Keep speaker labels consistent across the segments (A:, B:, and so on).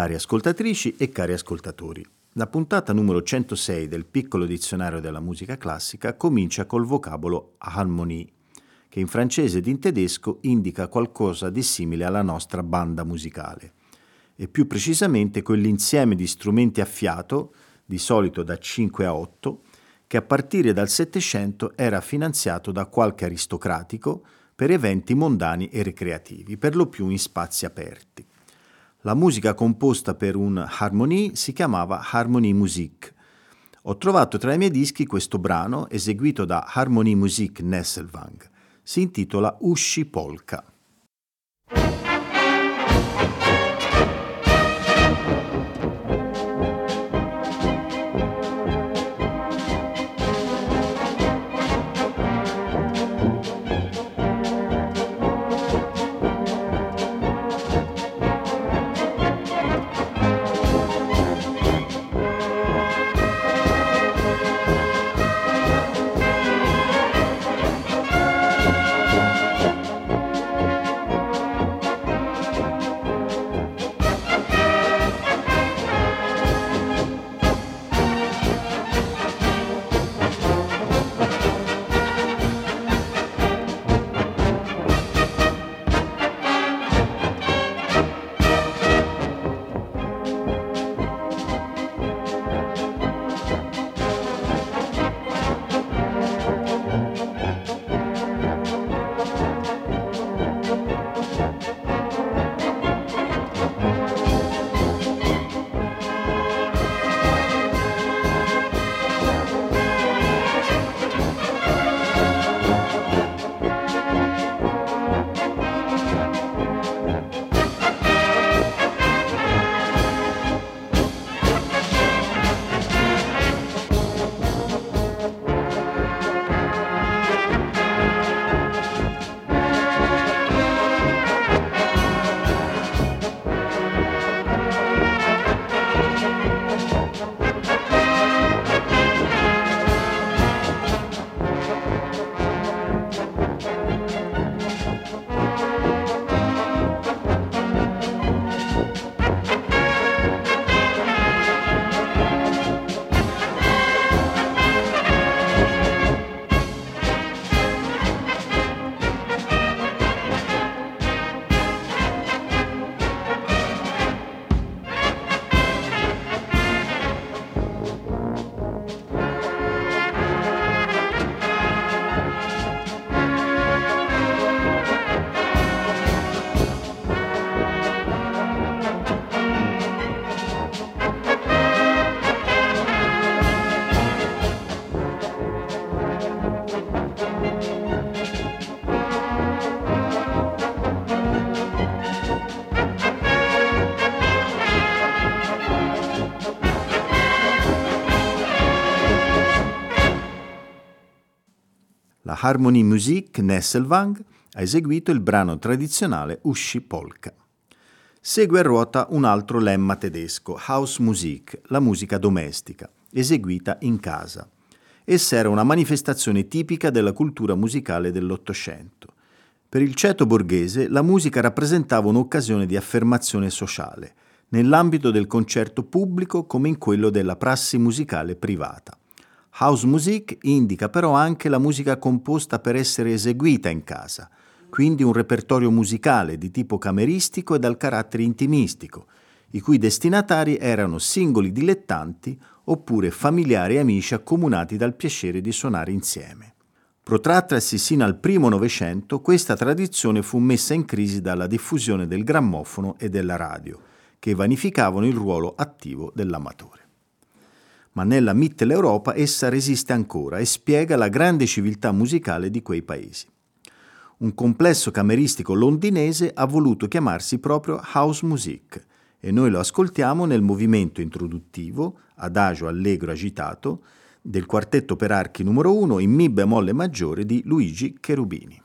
A: Cari ascoltatrici e cari ascoltatori, la puntata numero 106 del piccolo dizionario della musica classica comincia col vocabolo harmonie, che in francese ed in tedesco indica qualcosa di simile alla nostra banda musicale, e più precisamente quell'insieme di strumenti a fiato, di solito da 5 a 8, che a partire dal Settecento era finanziato da qualche aristocratico per eventi mondani e ricreativi, per lo più in spazi aperti. La musica composta per un harmonie si chiamava Harmonie Musik. Ho trovato tra i miei dischi questo brano eseguito da Harmonie Musik Nesselwang. Si intitola Usci Polka. La Harmonie Musik Nesselwang ha eseguito il brano tradizionale Usci Polka. Segue a ruota un altro lemma tedesco, Hausmusik, la musica domestica, eseguita in casa. Essa era una manifestazione tipica della cultura musicale dell'Ottocento. Per il ceto borghese la musica rappresentava un'occasione di affermazione sociale, nell'ambito del concerto pubblico come in quello della prassi musicale privata. House music indica però anche la musica composta per essere eseguita in casa, quindi un repertorio musicale di tipo cameristico e dal carattere intimistico, i cui destinatari erano singoli dilettanti oppure familiari e amici accomunati dal piacere di suonare insieme. Protrattasi sino al primo Novecento, questa tradizione fu messa in crisi dalla diffusione del grammofono e della radio, che vanificavano il ruolo attivo dell'amatore. Ma nella Mitteleuropa essa resiste ancora e spiega la grande civiltà musicale di quei paesi. Un complesso cameristico londinese ha voluto chiamarsi proprio House Music e noi lo ascoltiamo nel movimento introduttivo, adagio allegro agitato, del quartetto per archi numero 1 in Mi bemolle maggiore di Luigi Cherubini.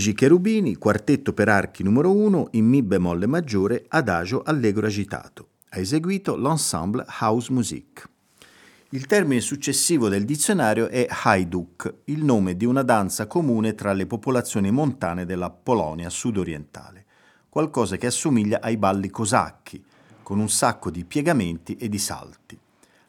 A: Luigi Cherubini, quartetto per archi numero 1 in Mi bemolle maggiore, adagio allegro agitato. Ha eseguito l'ensemble House Music. Il termine successivo del dizionario è Hajduk, il nome di una danza comune tra le popolazioni montane della Polonia sudorientale, qualcosa che assomiglia ai balli cosacchi, con un sacco di piegamenti e di salti.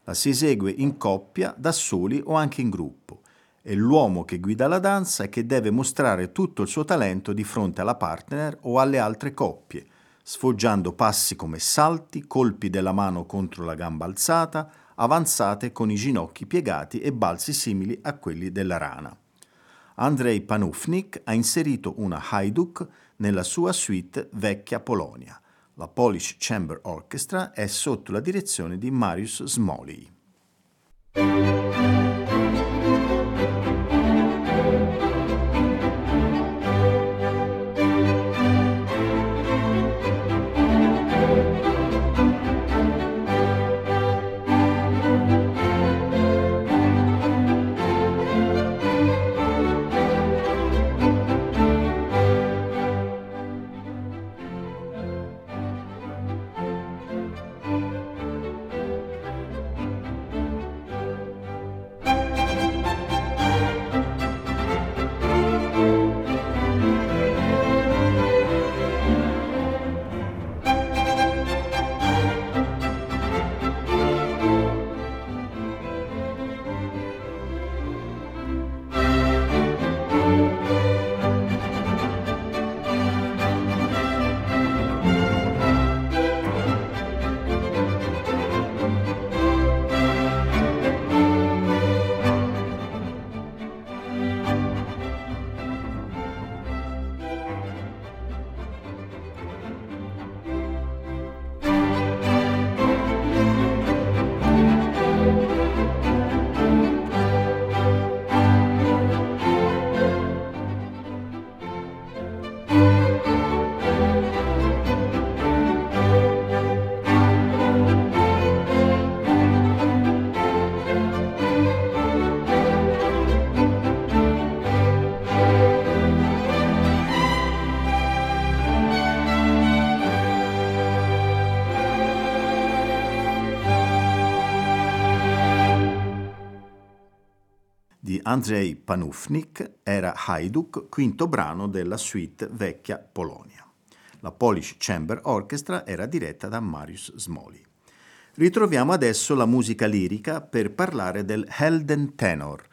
A: La si esegue in coppia, da soli o anche in gruppo. È l'uomo che guida la danza e che deve mostrare tutto il suo talento di fronte alla partner o alle altre coppie, sfoggiando passi come salti, colpi della mano contro la gamba alzata, avanzate con i ginocchi piegati e balzi simili a quelli della rana. Andrei Panufnik ha inserito una Hajduk nella sua suite Vecchia Polonia. La Polish Chamber Orchestra è sotto la direzione di Marius Smoley. Andrzej Panufnik era Hajduk, quinto brano della suite Vecchia Polonia. La Polish Chamber Orchestra era diretta da Marius Smoli. Ritroviamo adesso la musica lirica per parlare del Heldentenor,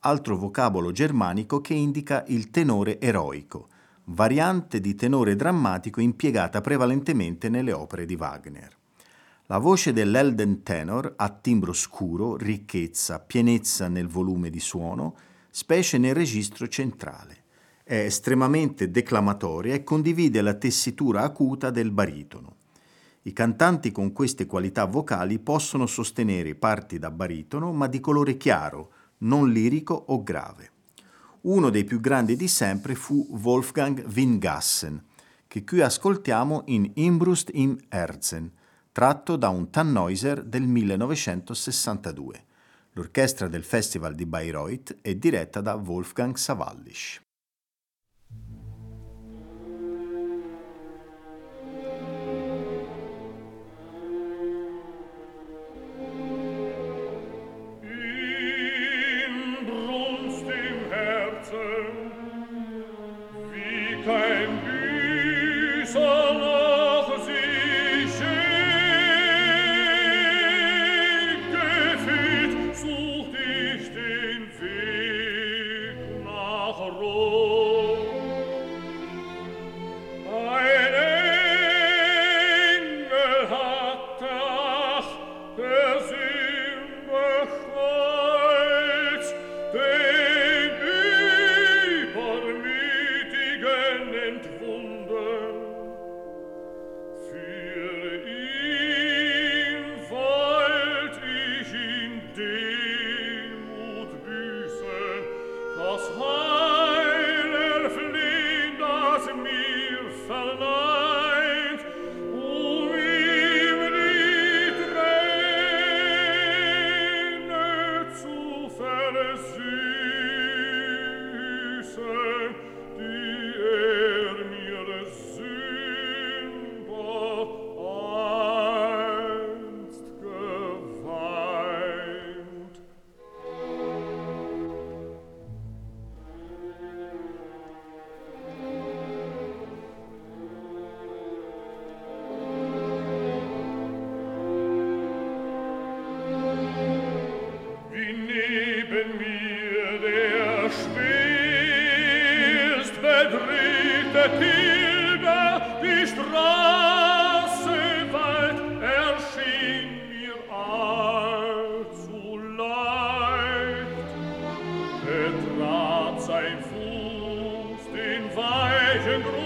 A: altro vocabolo germanico che indica il tenore eroico, variante di tenore drammatico impiegata prevalentemente nelle opere di Wagner. La voce dell'Elden Tenor ha timbro scuro, ricchezza, pienezza nel volume di suono, specie nel registro centrale. È estremamente declamatoria e condivide la tessitura acuta del baritono. I cantanti con queste qualità vocali possono sostenere parti da baritono, ma di colore chiaro, non lirico o grave. Uno dei più grandi di sempre fu Wolfgang Wingassen, che qui ascoltiamo in Imbrust im Herzen, tratto da un Tannhäuser del 1962. L'orchestra del Festival di Bayreuth è diretta da Wolfgang Savallisch.
B: dein Fuß den weichen Grund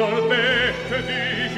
B: dal petto di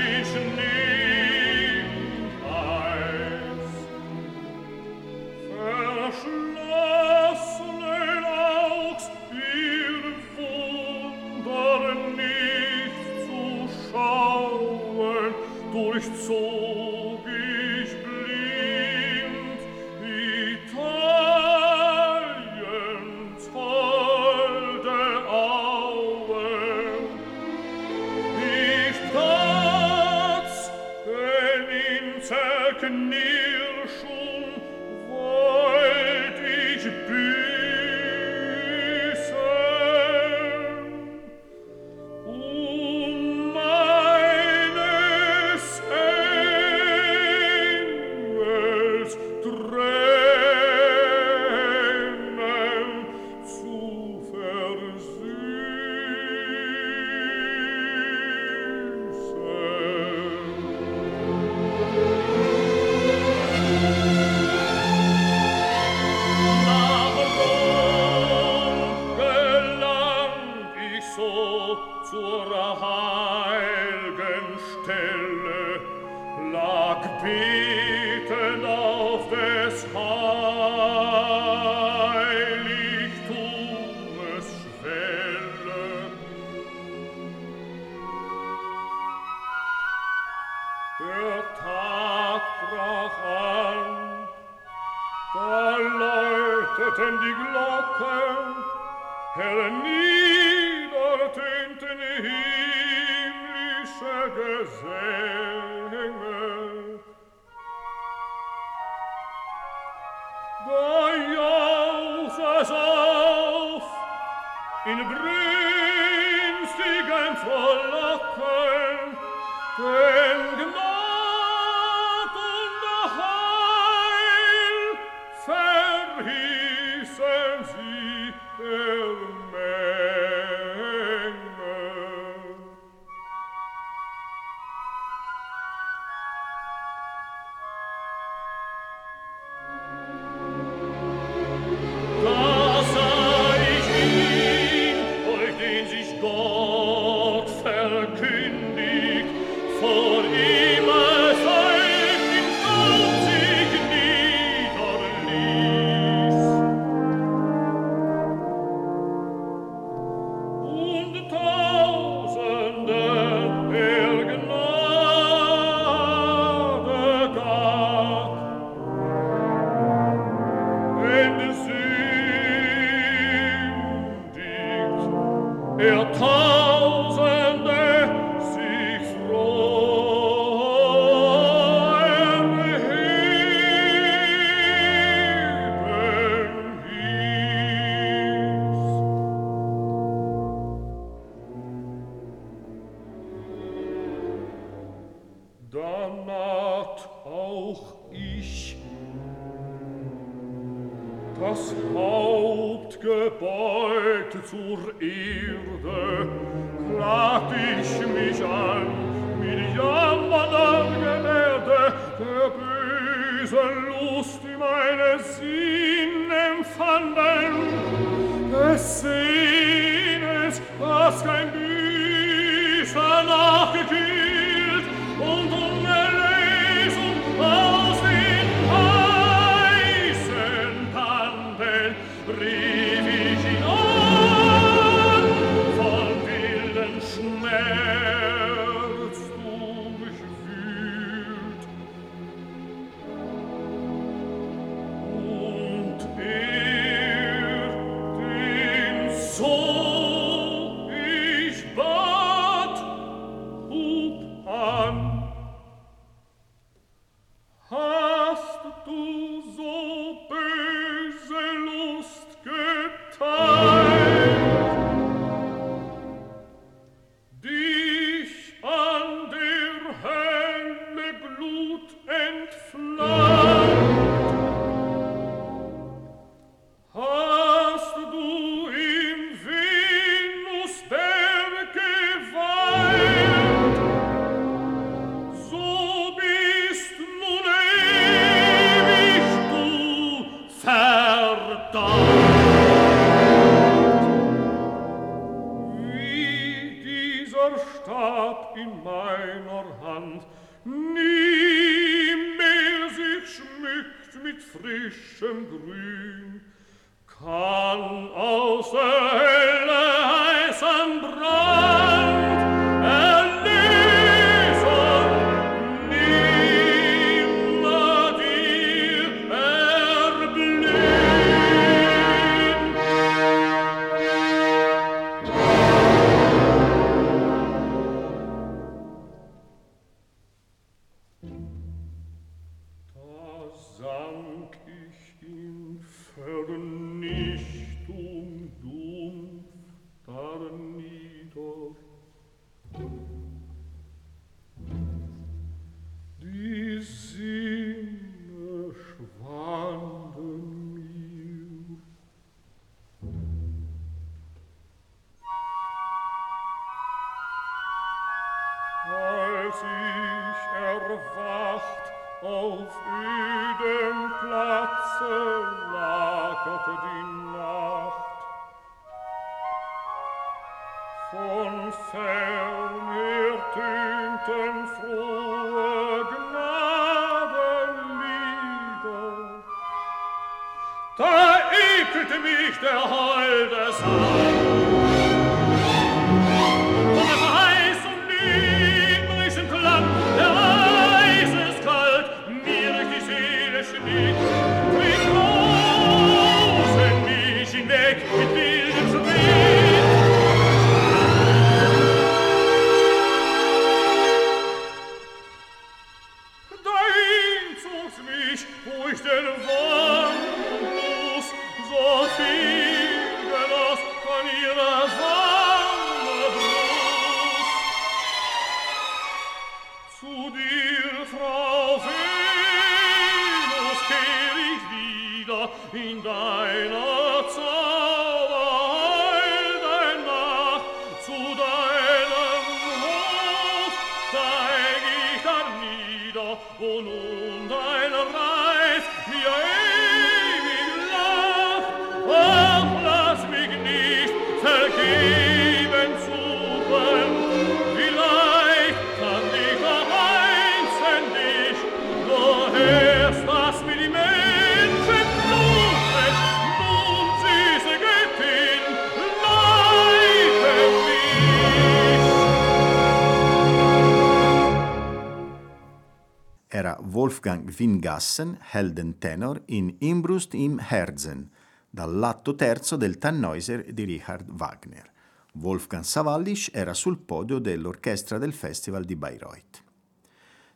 A: Wolfgang Wingassen, Heldentenor, in Imbrust im Herzen, dall'atto terzo del Tannhäuser di Richard Wagner. Wolfgang Savallisch era sul podio dell'orchestra del Festival di Bayreuth.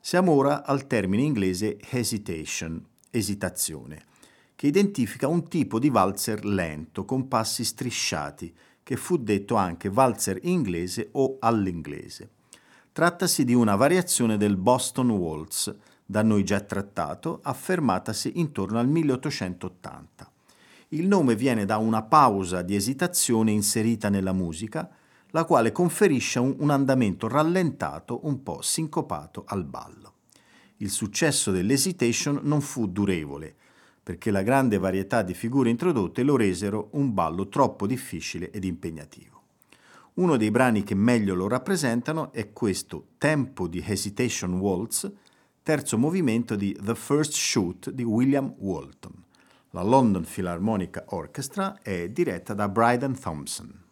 A: Siamo ora al termine inglese hesitation, esitazione, che identifica un tipo di valzer lento con passi strisciati, che fu detto anche valzer inglese o all'inglese. Trattasi di una variazione del Boston Waltz, da noi già trattato, affermatasi intorno al 1880. Il nome viene da una pausa di esitazione inserita nella musica, la quale conferisce un, andamento rallentato, un po' sincopato al ballo. Il successo dell'esitation non fu durevole, perché la grande varietà di figure introdotte lo resero un ballo troppo difficile ed impegnativo. Uno dei brani che meglio lo rappresentano è questo Tempo di Hesitation Waltz, terzo movimento di The First Shoot di William Walton. La London Philharmonic Orchestra è diretta da Bryden Thompson.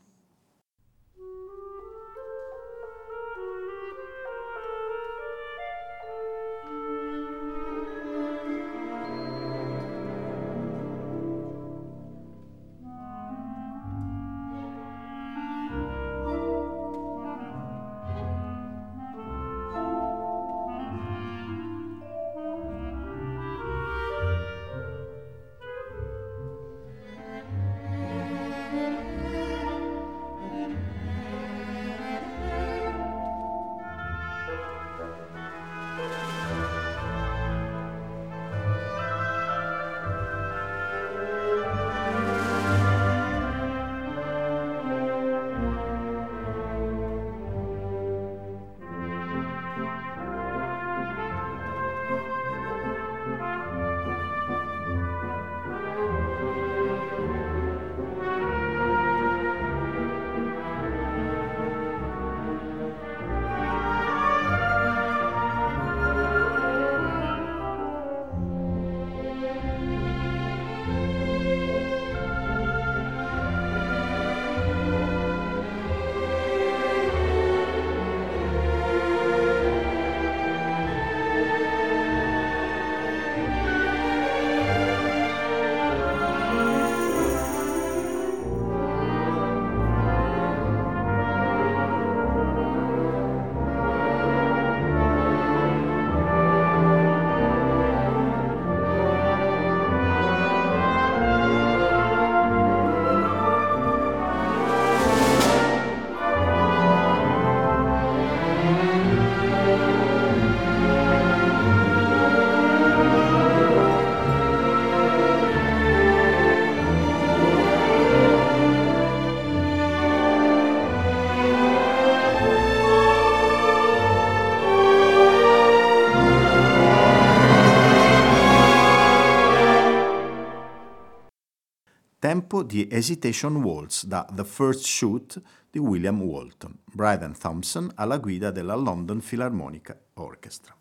A: Tempo di Hesitation Waltz da The First Shoot di William Walton, Bryden Thompson alla guida della London Philharmonic Orchestra.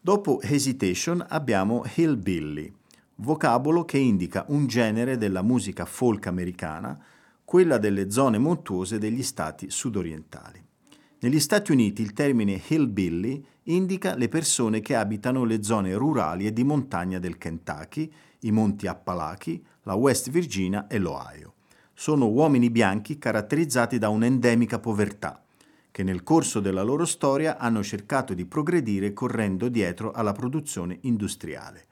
A: Dopo Hesitation abbiamo Hillbilly, vocabolo che indica un genere della musica folk americana, quella delle zone montuose degli stati sudorientali. Negli Stati Uniti il termine hillbilly indica le persone che abitano le zone rurali e di montagna del Kentucky, i monti Appalachi, la West Virginia e l'Ohio. Sono uomini bianchi caratterizzati da un'endemica povertà, che nel corso della loro storia hanno cercato di progredire correndo dietro alla produzione industriale.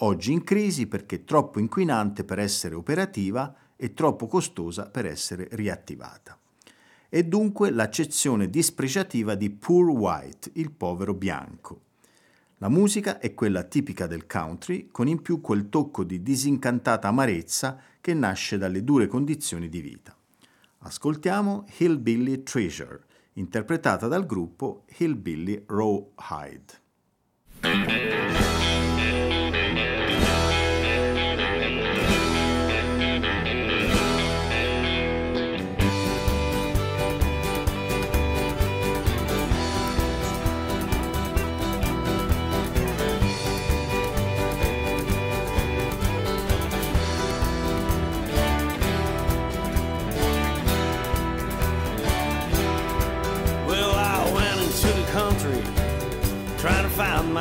A: Oggi in crisi perché troppo inquinante per essere operativa e troppo costosa per essere riattivata e dunque l'accezione dispregiativa di poor white, il povero bianco. La musica è quella tipica del country, con in più quel tocco di disincantata amarezza che nasce dalle dure condizioni di vita. Ascoltiamo Hillbilly Treasure, interpretata dal gruppo Hillbilly Rawhide.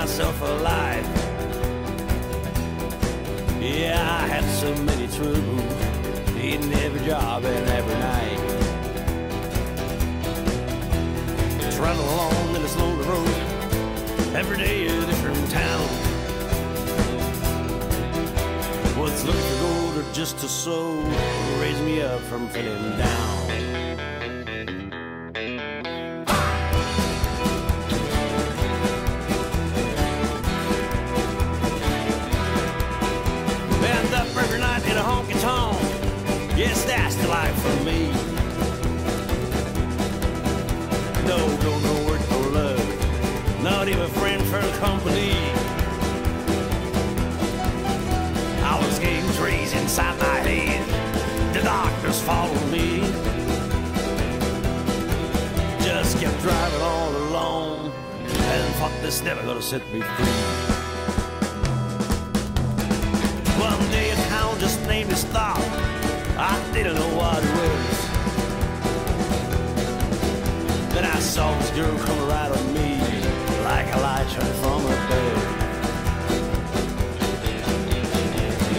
C: Myself alive. Yeah, I had so many troubles in every job and every night. Travel along in a slow road, every day a different town. What's looking for gold or just a soul raise me up from feeling down.
D: Yes, that's the life for me. No, don't know work for love. Not even friend for company. I was getting trees inside my head. The doctors followed me. Just kept driving all alone. And fuck this never gonna set me free. One day a hound just named his thought. Girl come right on me like a light shining from above.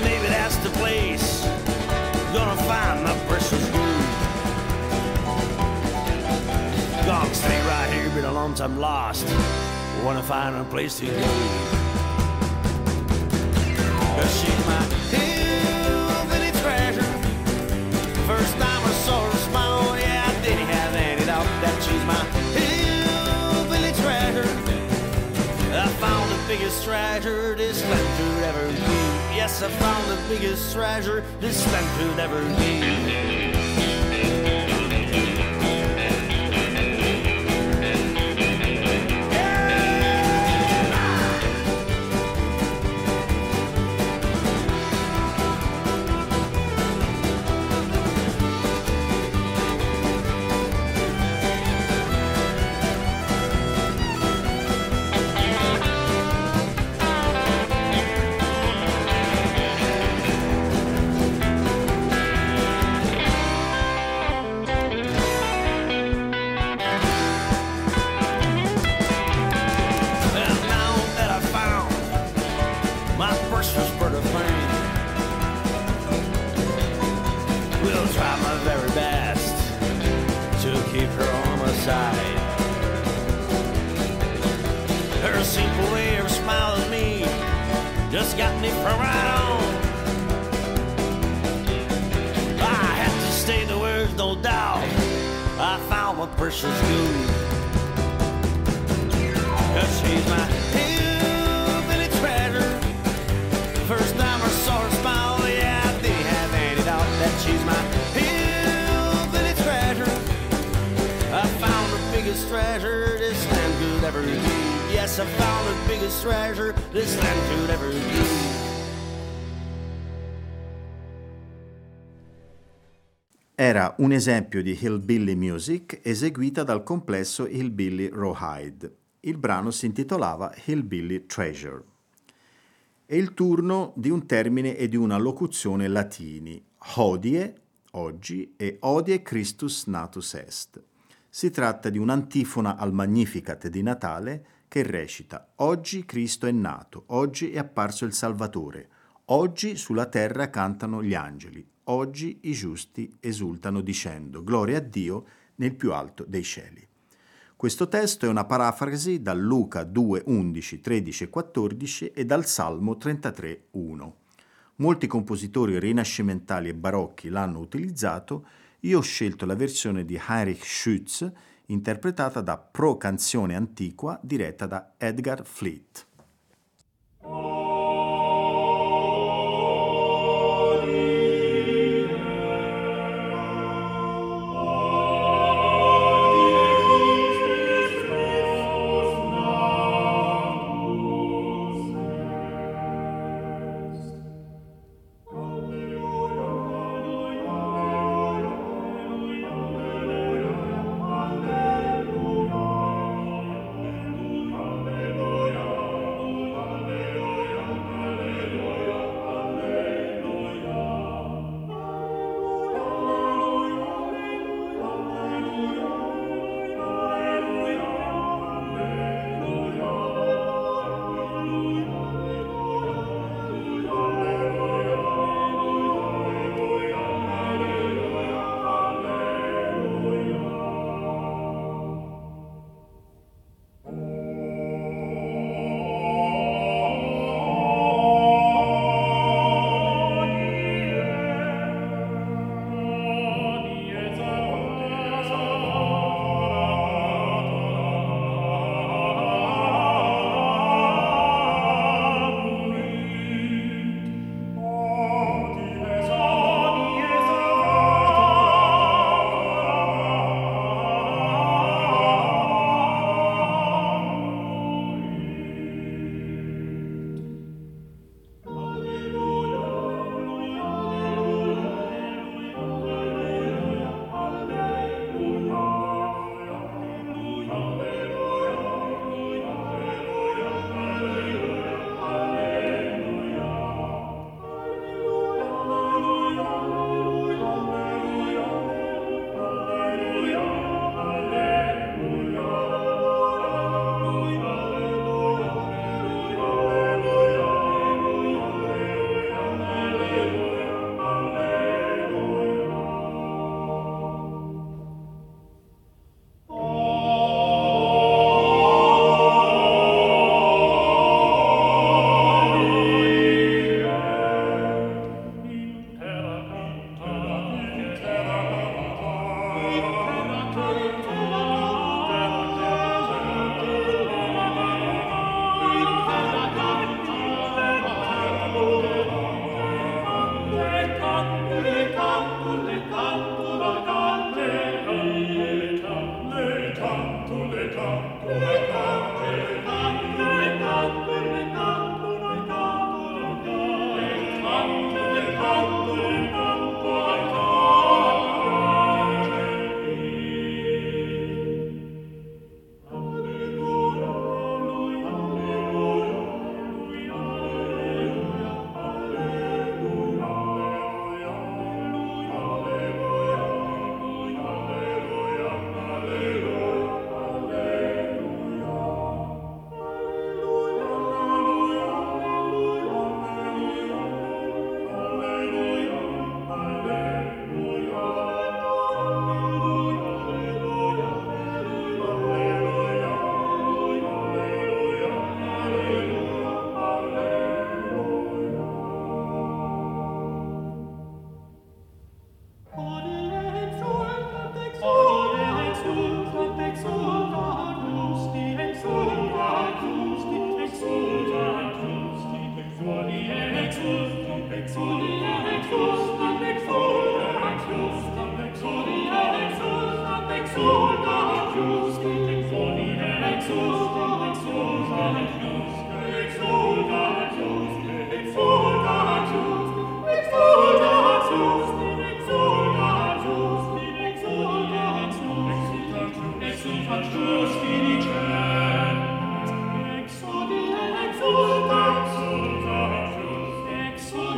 D: Maybe that's the place. Gonna find my precious gold. Gonna stay right here, been a long time lost wanna find a place to go. Cause she's my biggest treasure this land could ever be. Yes, I found the biggest treasure this land could ever be. me from right. I had to stay the words, no doubt. I found my precious gold. Cause she's my hillbilly treasure. First time I saw her smile, yeah, I didn't have any doubt that she's my hillbilly treasure. I found the biggest treasure this land could ever be. Yes, I found the biggest treasure this land could ever be.
A: Era un esempio di hillbilly music eseguita dal complesso Hillbilly Rawhide. Il brano si intitolava Hillbilly Treasure. È il turno di un termine e di una locuzione latini, hodie, oggi, e odie Christus natus est. Si tratta di un'antifona al Magnificat di Natale che recita Oggi Cristo è nato, oggi è apparso il Salvatore, oggi sulla terra cantano gli angeli, oggi i giusti esultano dicendo Gloria a Dio nel più alto dei cieli. Questo testo è una parafrasi da Luca 2, 11, 13 e 14 e dal Salmo 33, 1. Molti compositori rinascimentali e barocchi l'hanno utilizzato, io ho scelto la versione di Heinrich Schütz, interpretata da Pro Canzone Antiqua, diretta da Edgar Fleet.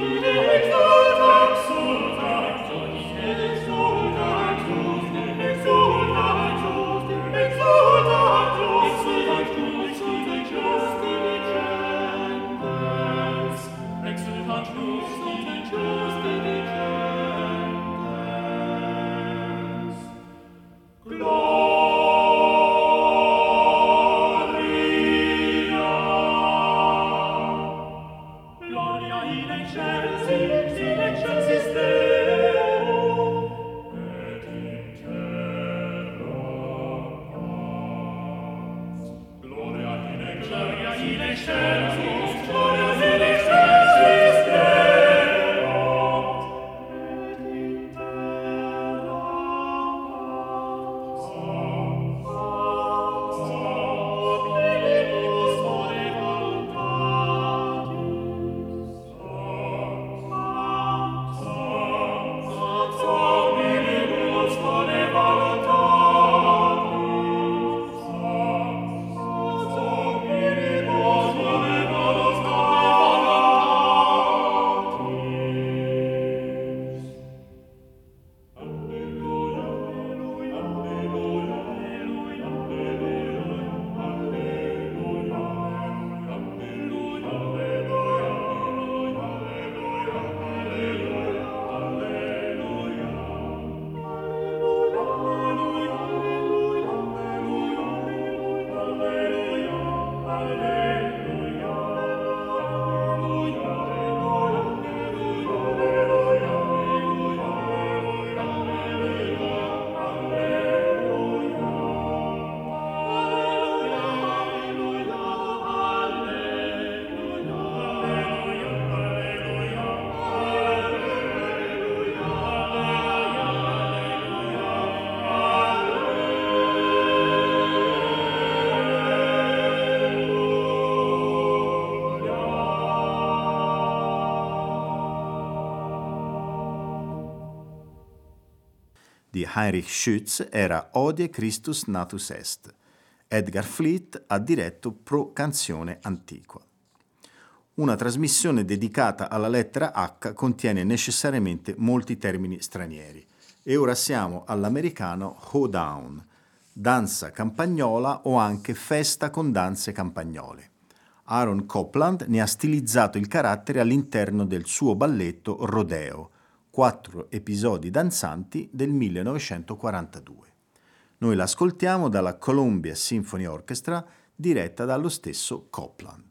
A: Thank you. Heinrich Schütz era Odie Christus Natus Est. Edgar Fleet ha diretto Pro Canzone Antiqua. Una trasmissione dedicata alla lettera H contiene necessariamente molti termini stranieri. E ora siamo all'americano hoedown, danza campagnola o anche festa con danze campagnole. Aaron Copland ne ha stilizzato il carattere all'interno del suo balletto Rodeo, quattro episodi danzanti del 1942. Noi l'ascoltiamo dalla Columbia Symphony Orchestra diretta dallo stesso Copland.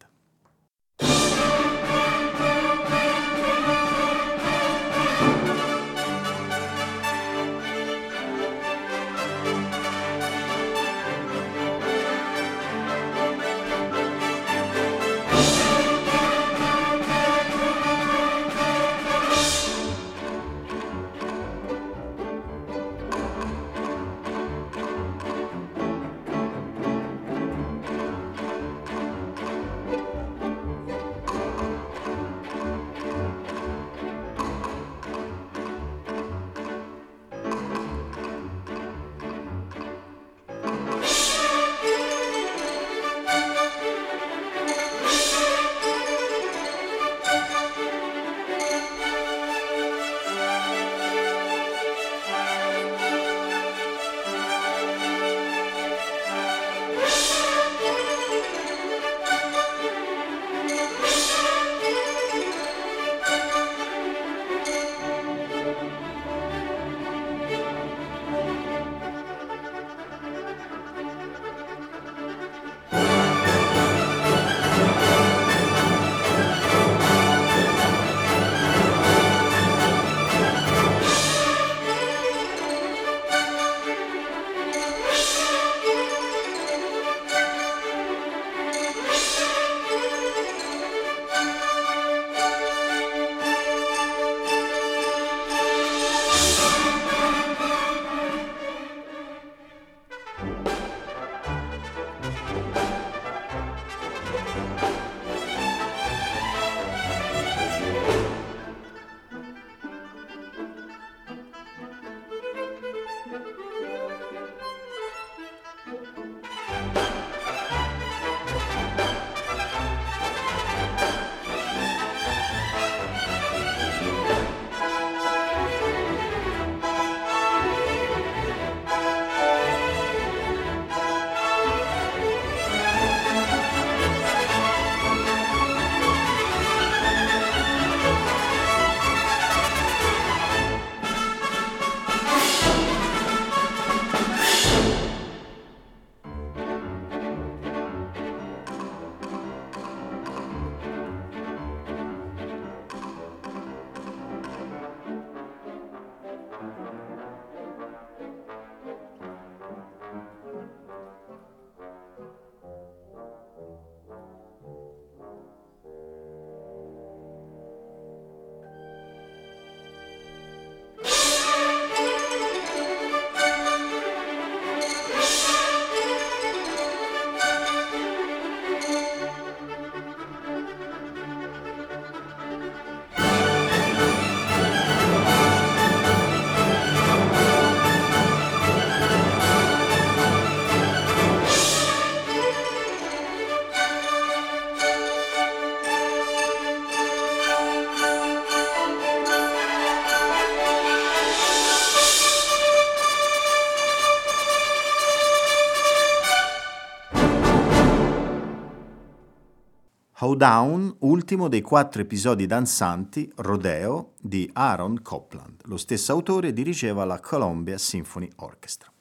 A: Hoedown, ultimo dei quattro episodi danzanti, Rodeo, di Aaron Copland. Lo stesso autore dirigeva la Columbia Symphony Orchestra.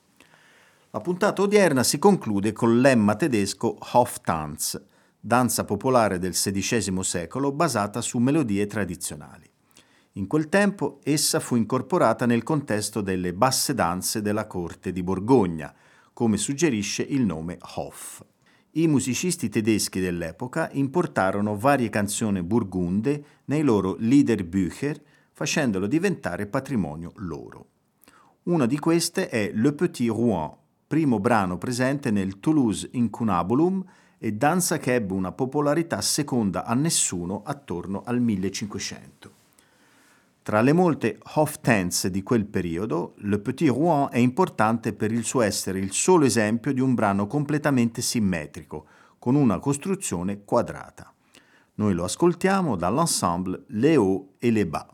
A: La puntata odierna si conclude col lemma tedesco Hoftanz, danza popolare del XVI secolo basata su melodie tradizionali. In quel tempo essa fu incorporata nel contesto delle basse danze della corte di Borgogna, come suggerisce il nome Hof. I musicisti tedeschi dell'epoca importarono varie canzoni burgunde nei loro Liederbücher, facendolo diventare patrimonio loro. Una di queste è Le Petit Rouen, primo brano presente nel Toulouse Incunabulum e danza che ebbe una popolarità seconda a nessuno attorno al 1500. Tra le molte Hoftanz di quel periodo, Le Petit Rouen è importante per il suo essere il solo esempio di un brano completamente simmetrico, con una costruzione quadrata. Noi lo ascoltiamo dall'ensemble Les Hauts et les Bas.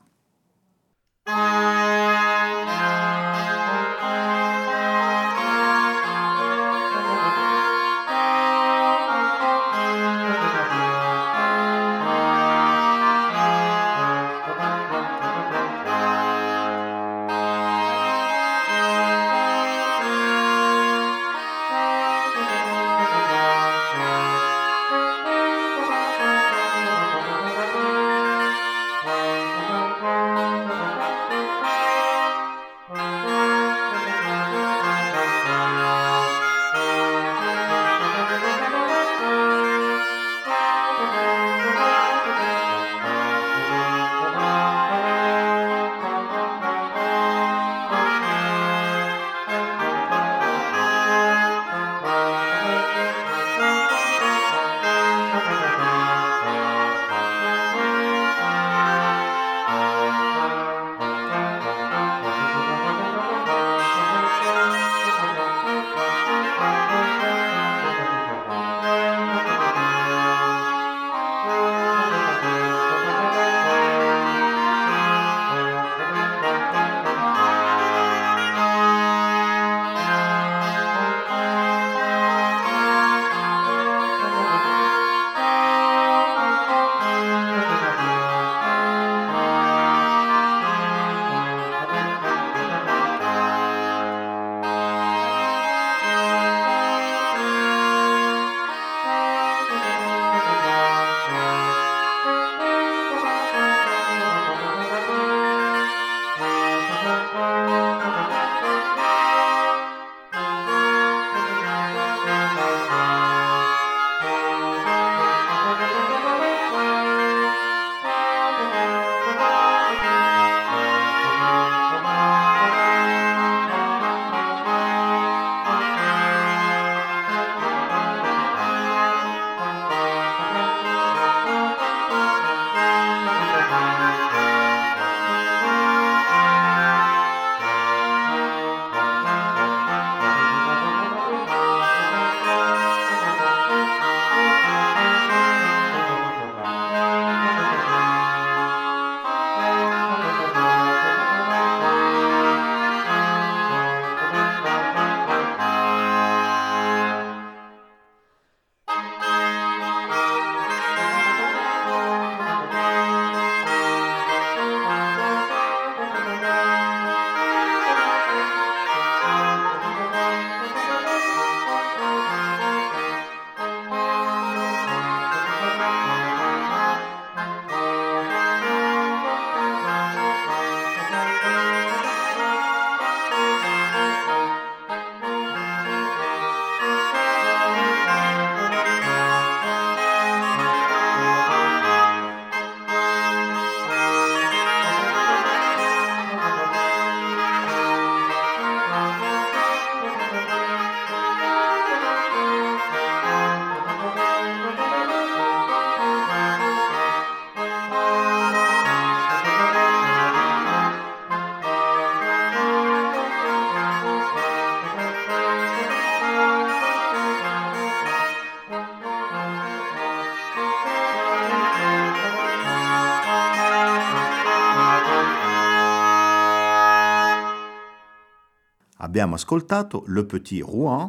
A: Abbiamo ascoltato Le Petit Rouen,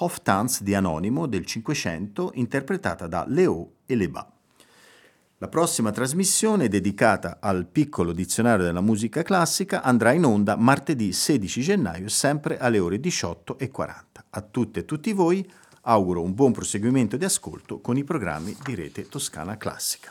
A: Hoftanz di Anonimo del Cinquecento, interpretata da Leo e Lebas. La prossima trasmissione, dedicata al piccolo dizionario della musica classica, andrà in onda martedì 16 gennaio, sempre alle ore 18.40. A tutte e tutti voi auguro un buon proseguimento di ascolto con i programmi di Rete Toscana Classica.